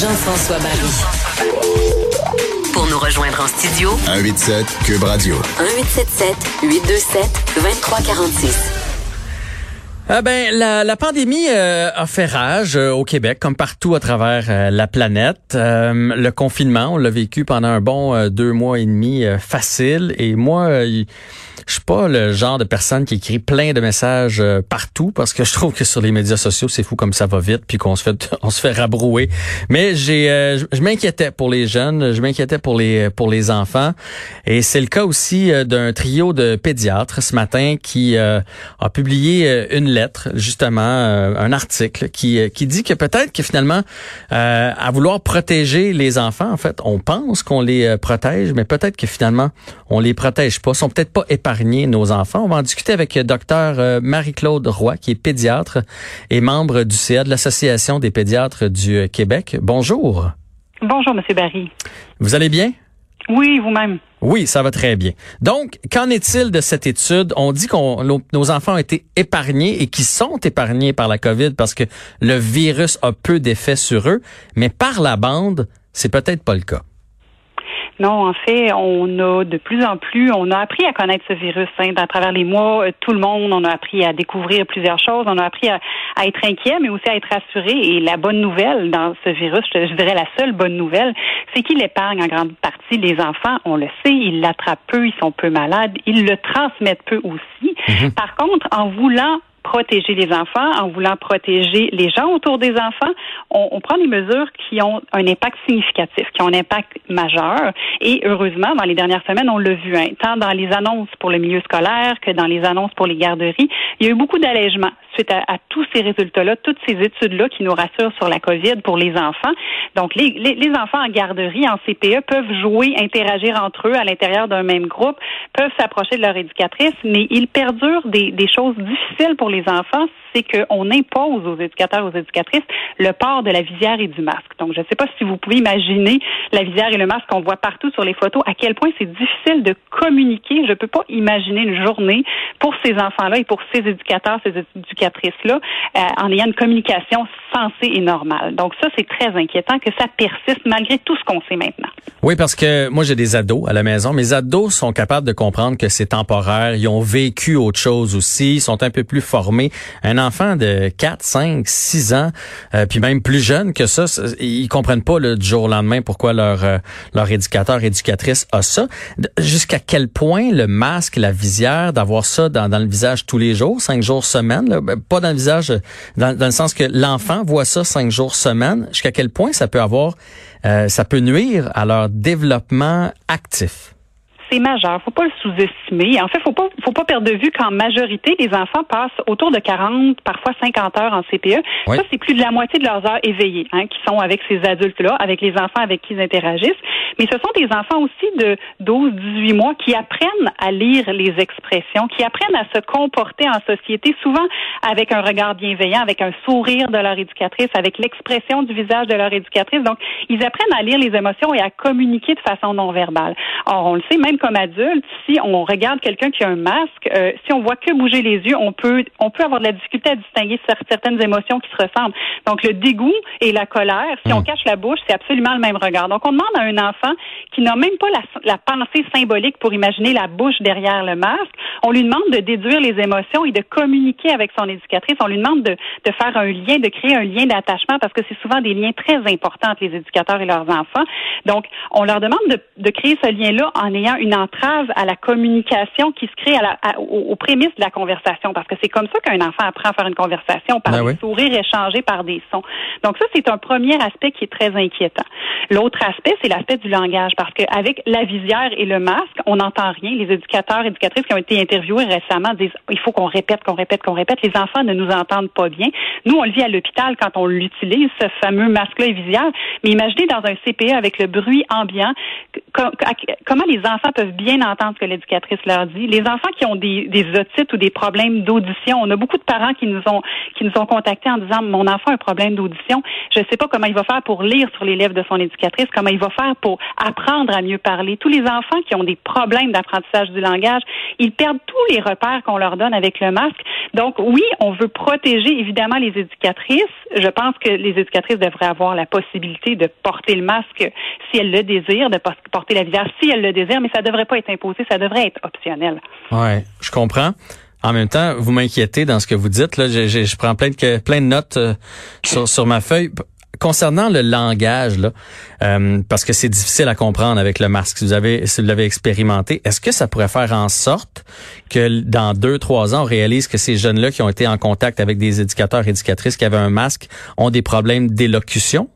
Jean-François Barry. Pour nous rejoindre en studio, 187 Cube Radio. 1877 827 2346. Ah ben, la, la pandémie euh, a fait rage euh, au Québec, comme partout à travers euh, la planète. le confinement, on l'a vécu pendant un bon deux mois et demi facile. Et moi, je suis pas le genre de personne qui écrit plein de messages euh, partout parce que je trouve que sur les médias sociaux, c'est fou comme ça va vite puis qu'on se fait on se fait rabrouer. Mais j'ai euh, je m'inquiétais pour les jeunes, je m'inquiétais pour les pour les enfants et c'est le cas aussi euh, d'un trio de pédiatres ce matin qui a publié une lettre justement un article qui qui dit que peut-être que finalement à vouloir protéger les enfants en fait, on pense qu'on les protège mais peut-être que finalement on les protège pas, sont peut-être pas épargnés nos enfants. On va en discuter avec euh, docteur euh, Marie-Claude Roy, qui est pédiatre et membre du CA de l'Association des pédiatres du euh, Québec. Bonjour. Bonjour, Monsieur Barry. Vous allez bien? Oui, vous-même. Oui, ça va très bien. Donc, qu'en est-il de cette étude? On dit que nos enfants ont été épargnés et qui sont épargnés par la COVID parce que le virus a peu d'effet sur eux, mais par la bande, c'est peut-être pas le cas. Non, en fait, on a de plus en plus, on a appris à connaître ce virus. Hein, à travers les mois, euh, tout le monde, on a appris à découvrir plusieurs choses. On a appris à, être inquiet, mais aussi à être rassuré. Et la bonne nouvelle dans ce virus, je, dirais la seule bonne nouvelle, c'est qu'il épargne en grande partie les enfants. On le sait, ils l'attrapent peu, ils sont peu malades, ils le transmettent peu aussi. Mm-hmm. Par contre, en voulant protéger les enfants, en voulant protéger les gens autour des enfants, on, prend des mesures qui ont un impact significatif, qui ont un impact majeur. Et heureusement, dans les dernières semaines, on l'a vu, hein, tant dans les annonces pour le milieu scolaire que dans les annonces pour les garderies, il y a eu beaucoup d'allègements suite à, tous ces résultats-là, toutes ces études-là qui nous rassurent sur la COVID pour les enfants. Donc, les, les, les enfants en garderie, en CPE, peuvent jouer, interagir entre eux à l'intérieur d'un même groupe, peuvent s'approcher de leur éducatrice, mais ils perdurent des, des choses difficiles pour les enfants c'est qu'on impose aux éducateurs, aux éducatrices le port de la visière et du masque. Donc, je ne sais pas si vous pouvez imaginer la visière et le masque qu'on voit partout sur les photos, à quel point c'est difficile de communiquer. Je ne peux pas imaginer une journée pour ces enfants-là et pour ces éducateurs, ces euh, en ayant une communication sensée et normale. Donc, ça, c'est très inquiétant que ça persiste malgré tout ce qu'on sait maintenant. Oui, parce que moi, j'ai des ados à la maison. Mes ados sont capables de comprendre que c'est temporaire. Ils ont vécu autre chose aussi. Ils sont un peu plus formés. Un enfant de 4, 5, 6 ans, euh, puis même plus jeune que ça, ils comprennent pas le du jour au lendemain pourquoi leur euh, leur éducateur, éducatrice a ça. Jusqu'à quel point le masque, la visière, d'avoir ça dans, dans le visage tous les jours, cinq jours semaine, là, ben, pas dans le visage, dans, dans le sens que l'enfant voit ça cinq jours semaine, jusqu'à quel point ça peut avoir, euh, ça peut nuire à leur développement actif c'est majeur. Faut pas le sous-estimer. En fait, faut pas, faut pas perdre de vue qu'en majorité, les enfants passent autour de 40, parfois 50 heures en CPE. Ça, c'est plus de la moitié de leurs heures éveillées, hein, qui sont avec ces adultes-là, avec les enfants avec qui ils interagissent. Mais ce sont des enfants aussi de 12, 18 mois qui apprennent à lire les expressions, qui apprennent à se comporter en société, souvent avec un regard bienveillant, avec un sourire de leur éducatrice, avec l'expression du visage de leur éducatrice. Donc, ils apprennent à lire les émotions et à communiquer de façon non verbale. Or, on le sait, même comme adulte, si on regarde quelqu'un qui a un masque, euh, si on voit que bouger les yeux, on peut, on peut avoir de la difficulté à distinguer certaines émotions qui se ressemblent. Donc, le dégoût et la colère, si on hmm. cache la bouche, c'est absolument le même regard. Donc, on demande à un enfant qui n'a même pas la, la pensée symbolique pour imaginer la bouche derrière le masque, on lui demande de déduire les émotions et de communiquer avec son éducatrice. On lui demande de, de faire un lien, de créer un lien d'attachement parce que c'est souvent des liens très importants entre les éducateurs et leurs enfants. Donc, on leur demande de, de créer ce lien-là en ayant une entrave à la communication qui se crée à la, aux, prémices de la conversation, parce que c'est comme ça qu'un enfant apprend à faire une conversation, par des sourires échangés, par des sons. Donc ça, c'est un premier aspect qui est très inquiétant. L'autre aspect, c'est l'aspect du langage, parce qu'avec la visière et le masque, on n'entend rien. Les éducateurs, éducatrices qui ont été interviewés récemment disent il faut qu'on répète, qu'on répète, qu'on répète. Les enfants ne nous entendent pas bien. Nous, on le vit à l'hôpital quand on l'utilise, ce fameux masque-là est visière. Mais imaginez dans un CPE avec le bruit ambiant, comment les enfants peuvent peuvent bien entendre ce que l'éducatrice leur dit. Les enfants qui ont des, des ou des problèmes d'audition, on a beaucoup de parents qui nous ont qui nous ont contactés en disant mon enfant a un problème d'audition, je ne sais pas comment il va faire pour lire sur les lèvres de son éducatrice, comment il va faire pour apprendre à mieux parler. Tous les enfants qui ont des problèmes d'apprentissage du langage, ils perdent tous les repères qu'on leur donne avec le masque. Donc oui, on veut protéger évidemment les éducatrices. Je pense que les éducatrices devraient avoir la possibilité de porter le masque si elles le désirent, de porter la visière si elles le désirent, mais ça devrait pas être imposé, ça devrait être optionnel. Ouais, je comprends. En même temps, vous m'inquiétez dans ce que vous dites. Là, je, je, prends plein de plein de notes euh, sur, sur ma feuille concernant le langage, là, euh, parce que c'est difficile à comprendre avec le masque, si vous avez, si vous l'avez expérimenté, est-ce que ça pourrait faire en sorte que dans deux, trois ans, on réalise que ces jeunes-là qui ont été en contact avec des éducateurs, éducatrices qui avaient un masque, ont des problèmes d'élocution?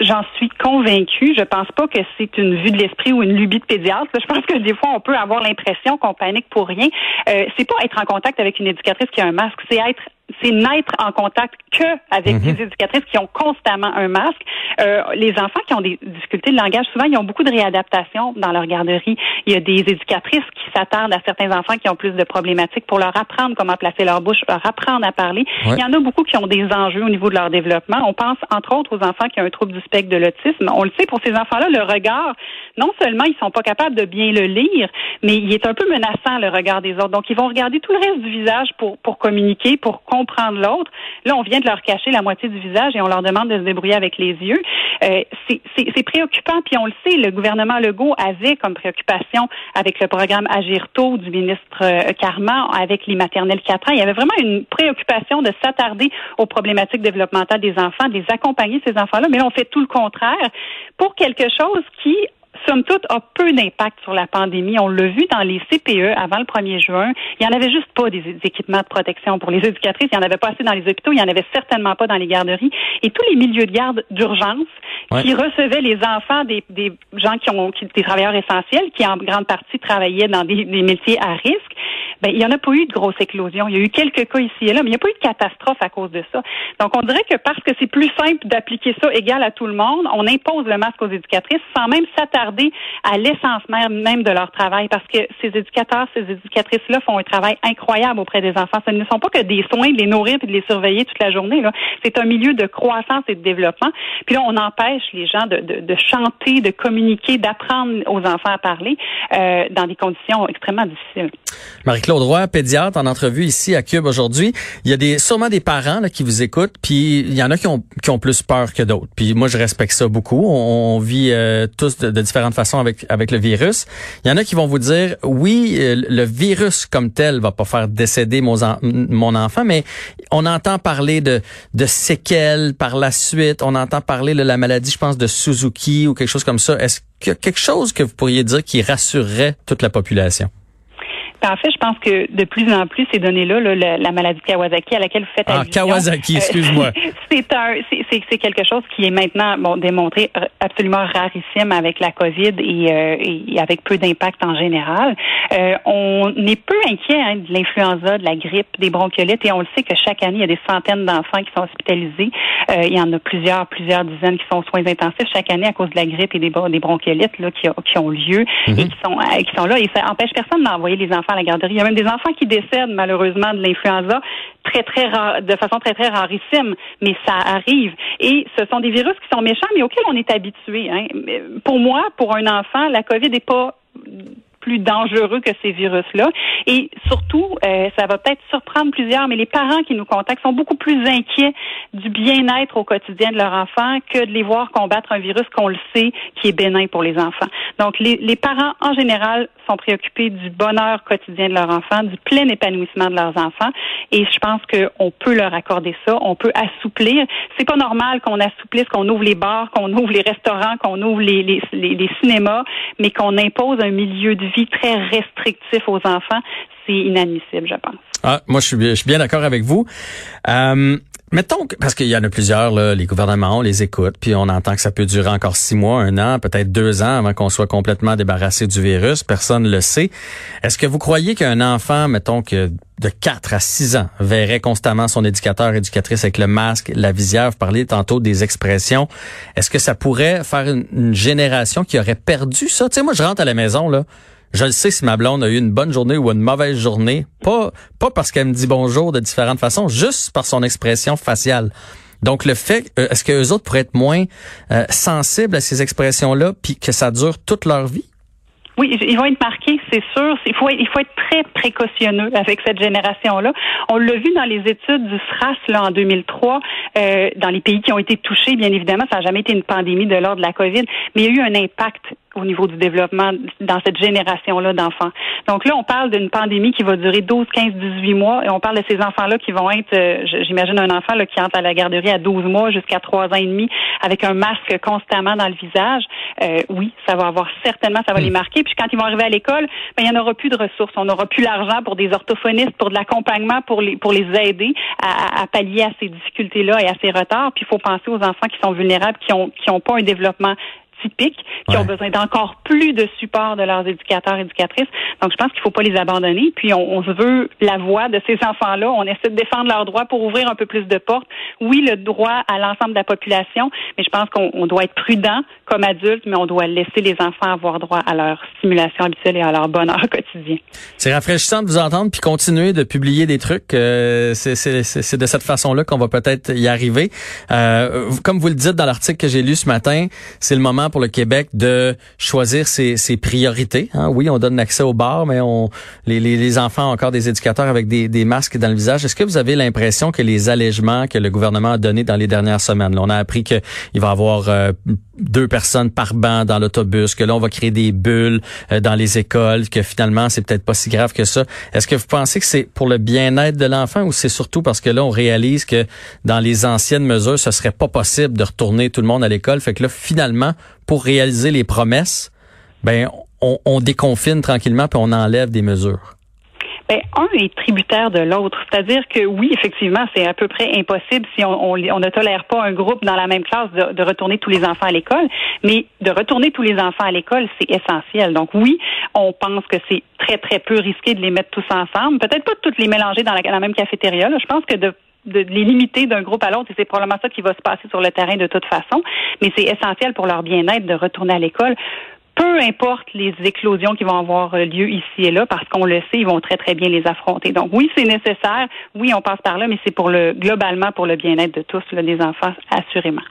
J'en suis convaincue. Je pense pas que c'est une vue de l'esprit ou une lubie de pédiatre. Je pense que des fois, on peut avoir l'impression qu'on panique pour rien. Euh, c'est pas être en contact avec une éducatrice qui a un masque, c'est être c'est n'être en contact que avec mhm. des éducatrices qui ont constamment un masque. Euh, les enfants qui ont des difficultés de langage, souvent, ils ont beaucoup de réadaptation dans leur garderie. Il y a des éducatrices qui s'attardent à certains enfants qui ont plus de problématiques pour leur apprendre comment placer leur bouche, leur apprendre à parler. Il y en a beaucoup qui ont des enjeux au niveau de leur développement. On pense, entre autres, aux enfants qui ont un trouble du spectre de l'autisme. On le sait, pour ces enfants-là, le regard, non seulement ils sont pas capables de bien le lire, mais il est un peu menaçant, le regard des autres. Donc, ils vont regarder tout le reste du visage pour, pour communiquer, pour comprendre l'autre. Là, on vient de leur cacher la moitié du visage et on leur demande de se débrouiller avec les yeux. Euh, c'est préoccupant, puis on le sait, le gouvernement Legault avait comme préoccupation avec le programme Agir tôt du ministre euh, Carman, avec les maternelles 4 ans, il y avait vraiment une préoccupation de s'attarder aux problématiques développementales des enfants, de les accompagner, ces enfants-là, mais là, on fait tout le contraire pour quelque chose qui somme toute, a peu d'impact sur la pandémie. On l'a vu dans les CPE avant le 1er juin. Il n'y en avait juste pas des équipements de protection pour les éducatrices. Il n'y en avait pas assez dans les hôpitaux. Il n'y en avait certainement pas dans les garderies. Et tous les milieux de garde d'urgence qui recevaient les enfants des, des gens qui ont qui, des travailleurs essentiels, qui en grande partie travaillaient dans des, des métiers à risque, ben, il n'y en a pas eu de grosse éclosion. Il y a eu quelques cas ici et là, mais il n'y a pas eu de catastrophe à cause de ça. Donc, on dirait que parce que c'est plus simple d'appliquer ça égal à tout le monde, on impose le masque aux éducatrices sans même s'attarder à l'essence même de leur travail parce que ces éducateurs, ces éducatrices-là font un travail incroyable auprès des enfants. Ce ne sont pas que des soins de les nourrir et de les surveiller toute la journée. C'est un milieu de croissance et de développement. Puis là, on empêche les gens de, chanter, de communiquer, d'apprendre aux enfants à parler euh, dans des conditions extrêmement difficiles. Marie-Claude Roy, pédiatre, en entrevue ici à Cube aujourd'hui. Il y a des, sûrement des parents là, qui vous écoutent, puis il y en a qui ont, qui ont plus peur que d'autres. Puis moi, je respecte ça beaucoup. On, vit euh, tous de, différentes façons avec, avec le virus. Il y en a qui vont vous dire, oui, euh, le virus comme tel va pas faire décéder mon, mon enfant, mais on entend parler de, de séquelles par la suite. On entend parler de la maladie, je pense, de Suzuki ou quelque chose comme ça. Est-ce qu'il y a quelque chose que vous pourriez dire qui rassurerait toute la population? En fait, je pense que de plus en plus, ces données-là, la, maladie de Kawasaki à laquelle vous faites ah, Kawasaki, excuse-moi. c'est un, c'est quelque chose qui est maintenant bon, démontré absolument rarissime avec la COVID et, euh, et avec peu d'impact en général. Euh, on est peu inquiet hein, de l'influenza, de la grippe, des bronchiolites et on le sait que chaque année, il y a des centaines d'enfants qui sont hospitalisés. Euh, il y en a plusieurs, plusieurs dizaines qui sont aux soins intensifs chaque année à cause de la grippe et des, des bronchiolites là, qui, qui ont lieu et qui sont, qui sont là. Et ça empêche personne d'envoyer les enfants la garderie. Il y a même des enfants qui décèdent malheureusement de l'influenza très très rare, de façon très très rarissime, mais ça arrive. Et ce sont des virus qui sont méchants, mais auxquels on est habitué. Hein. Pour moi, pour un enfant, la COVID n'est pas plus dangereux que ces virus-là. Et surtout, euh, ça va peut-être surprendre plusieurs, mais les parents qui nous contactent sont beaucoup plus inquiets du bien-être au quotidien de leur enfant que de les voir combattre un virus qu'on le sait qui est bénin pour les enfants. Donc, les, les parents, en général, sont préoccupés du bonheur quotidien de leur enfant, du plein épanouissement de leurs enfants. Et je pense qu'on peut leur accorder ça. On peut assouplir. C'est pas normal qu'on assouplisse, qu'on ouvre les bars, qu'on ouvre les restaurants, qu'on ouvre les, les, les cinémas, mais qu'on impose un milieu de très restrictif aux enfants, c'est inadmissible, je pense. Ah, moi, je suis, je suis bien d'accord avec vous. Euh, Mettons, parce qu'il y en a plusieurs, là, les gouvernements, on les écoute, puis on entend que ça peut durer encore six mois, un an, peut-être deux ans avant qu'on soit complètement débarrassé du virus. Personne ne le sait. Est-ce que vous croyez qu'un enfant, mettons que de 4 à 6 ans, verrait constamment son éducateur, éducatrice avec le masque, la visière, vous parliez tantôt des expressions. Est-ce que ça pourrait faire une, une génération qui aurait perdu ça? Tu sais, moi, je rentre à la maison, là. Je le sais si ma blonde a eu une bonne journée ou une mauvaise journée, pas pas parce qu'elle me dit bonjour de différentes façons, juste par son expression faciale. Donc le fait, euh, est-ce que les autres pourraient être moins euh, sensibles à ces expressions-là, puis que ça dure toute leur vie? Oui, ils vont être marqués, c'est sûr. Il faut, il faut être très précautionneux avec cette génération-là. On l'a vu dans les études du SRAS là, en 2003, euh, dans les pays qui ont été touchés, bien évidemment, ça n'a jamais été une pandémie de l'ordre de la COVID, mais il y a eu un impact au niveau du développement dans cette génération-là d'enfants. Donc là, on parle d'une pandémie qui va durer 12, 15, 18 mois et on parle de ces enfants-là qui vont être, euh, j'imagine un enfant là, qui entre à la garderie à 12 mois jusqu'à 3 ans et demi avec un masque constamment dans le visage. Euh, oui, ça va avoir certainement, ça va les hmm. marquer. Puis quand ils vont arriver à l'école, ben, il n'y en aura plus de ressources. On n'aura plus l'argent pour des orthophonistes, pour de l'accompagnement, pour les, pour les aider à, à, pallier à ces difficultés-là et à ces retards. Puis il faut penser aux enfants qui sont vulnérables, qui ont, qui ont pas un développement qui ont besoin d'encore plus de support de leurs éducateurs et éducatrices. Donc, je pense qu'il ne faut pas les abandonner. Puis, on, on veut la voix de ces enfants-là. On essaie de défendre leurs droits pour ouvrir un peu plus de portes. Oui, le droit à l'ensemble de la population, mais je pense qu'on doit être prudent comme adulte, mais on doit laisser les enfants avoir droit à leur stimulation habituelle et à leur bonheur quotidien. C'est rafraîchissant de vous entendre puis continuer de publier des trucs. Euh, c'est de cette façon-là qu'on va peut-être y arriver. Euh, comme vous le dites dans l'article que j'ai lu ce matin, c'est le moment pour le Québec de choisir ses, priorités. Hein. Oui, on donne l'accès au bar, mais on les, enfants ont encore des éducateurs avec des, des masques dans le visage. Est-ce que vous avez l'impression que les allègements que le gouvernement a donnés dans les dernières semaines, là, on a appris qu'il va y avoir euh, deux personnes par banc dans l'autobus, que là on va créer des bulles euh, dans les écoles, que finalement c'est peut-être pas si grave que ça. Est-ce que vous pensez que c'est pour le bien-être de l'enfant ou c'est surtout parce que là on réalise que dans les anciennes mesures ce serait pas possible de retourner tout le monde à l'école, fait que là finalement pour réaliser les promesses, ben on, on déconfine tranquillement puis on enlève des mesures. Ben, un est tributaire de l'autre. C'est-à-dire que oui, effectivement, c'est à peu près impossible si on, ne tolère pas un groupe dans la même classe de, de, retourner tous les enfants à l'école. Mais de retourner tous les enfants à l'école, c'est essentiel. Donc oui, on pense que c'est très, très peu risqué de les mettre tous ensemble. Peut-être pas de toutes les mélanger dans la, même cafétéria. Je pense que de de les limiter d'un groupe à l'autre, et c'est probablement ça qui va se passer sur le terrain de toute façon, mais c'est essentiel pour leur bien-être de retourner à l'école peu importe les éclosions qui vont avoir lieu ici et là, parce qu'on le sait, ils vont très, très bien les affronter. Donc oui, c'est nécessaire. Oui, on passe par là, mais c'est pour le globalement pour le bien-être de tous, là, des enfants, assurément.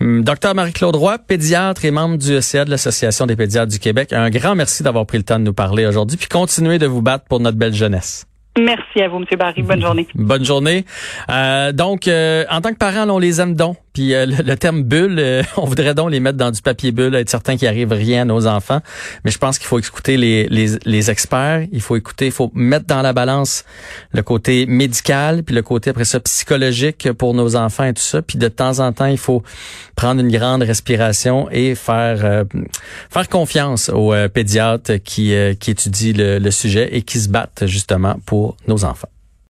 Hum, docteur Marie-Claude Roy, pédiatre et membre du ECA de l'Association des pédiatres du Québec, un grand merci d'avoir pris le temps de nous parler aujourd'hui, puis continuez de vous battre pour notre belle jeunesse. Merci à vous, M. Barry. Bonne journée. Bonne journée. Euh, donc, euh, en tant que parents, on les aime donc. Puis euh, le, terme bulle, euh, on voudrait donc les mettre dans du papier bulle, être certain qu'il arrive rien à nos enfants. Mais je pense qu'il faut écouter les, experts. Il faut écouter, il faut mettre dans la balance le côté médical, puis le côté après ça psychologique pour nos enfants et tout ça. Puis de temps en temps, il faut prendre une grande respiration et faire euh, faire confiance aux pédiatres qui qui étudient le, le sujet et qui se battent justement pour nos enfants.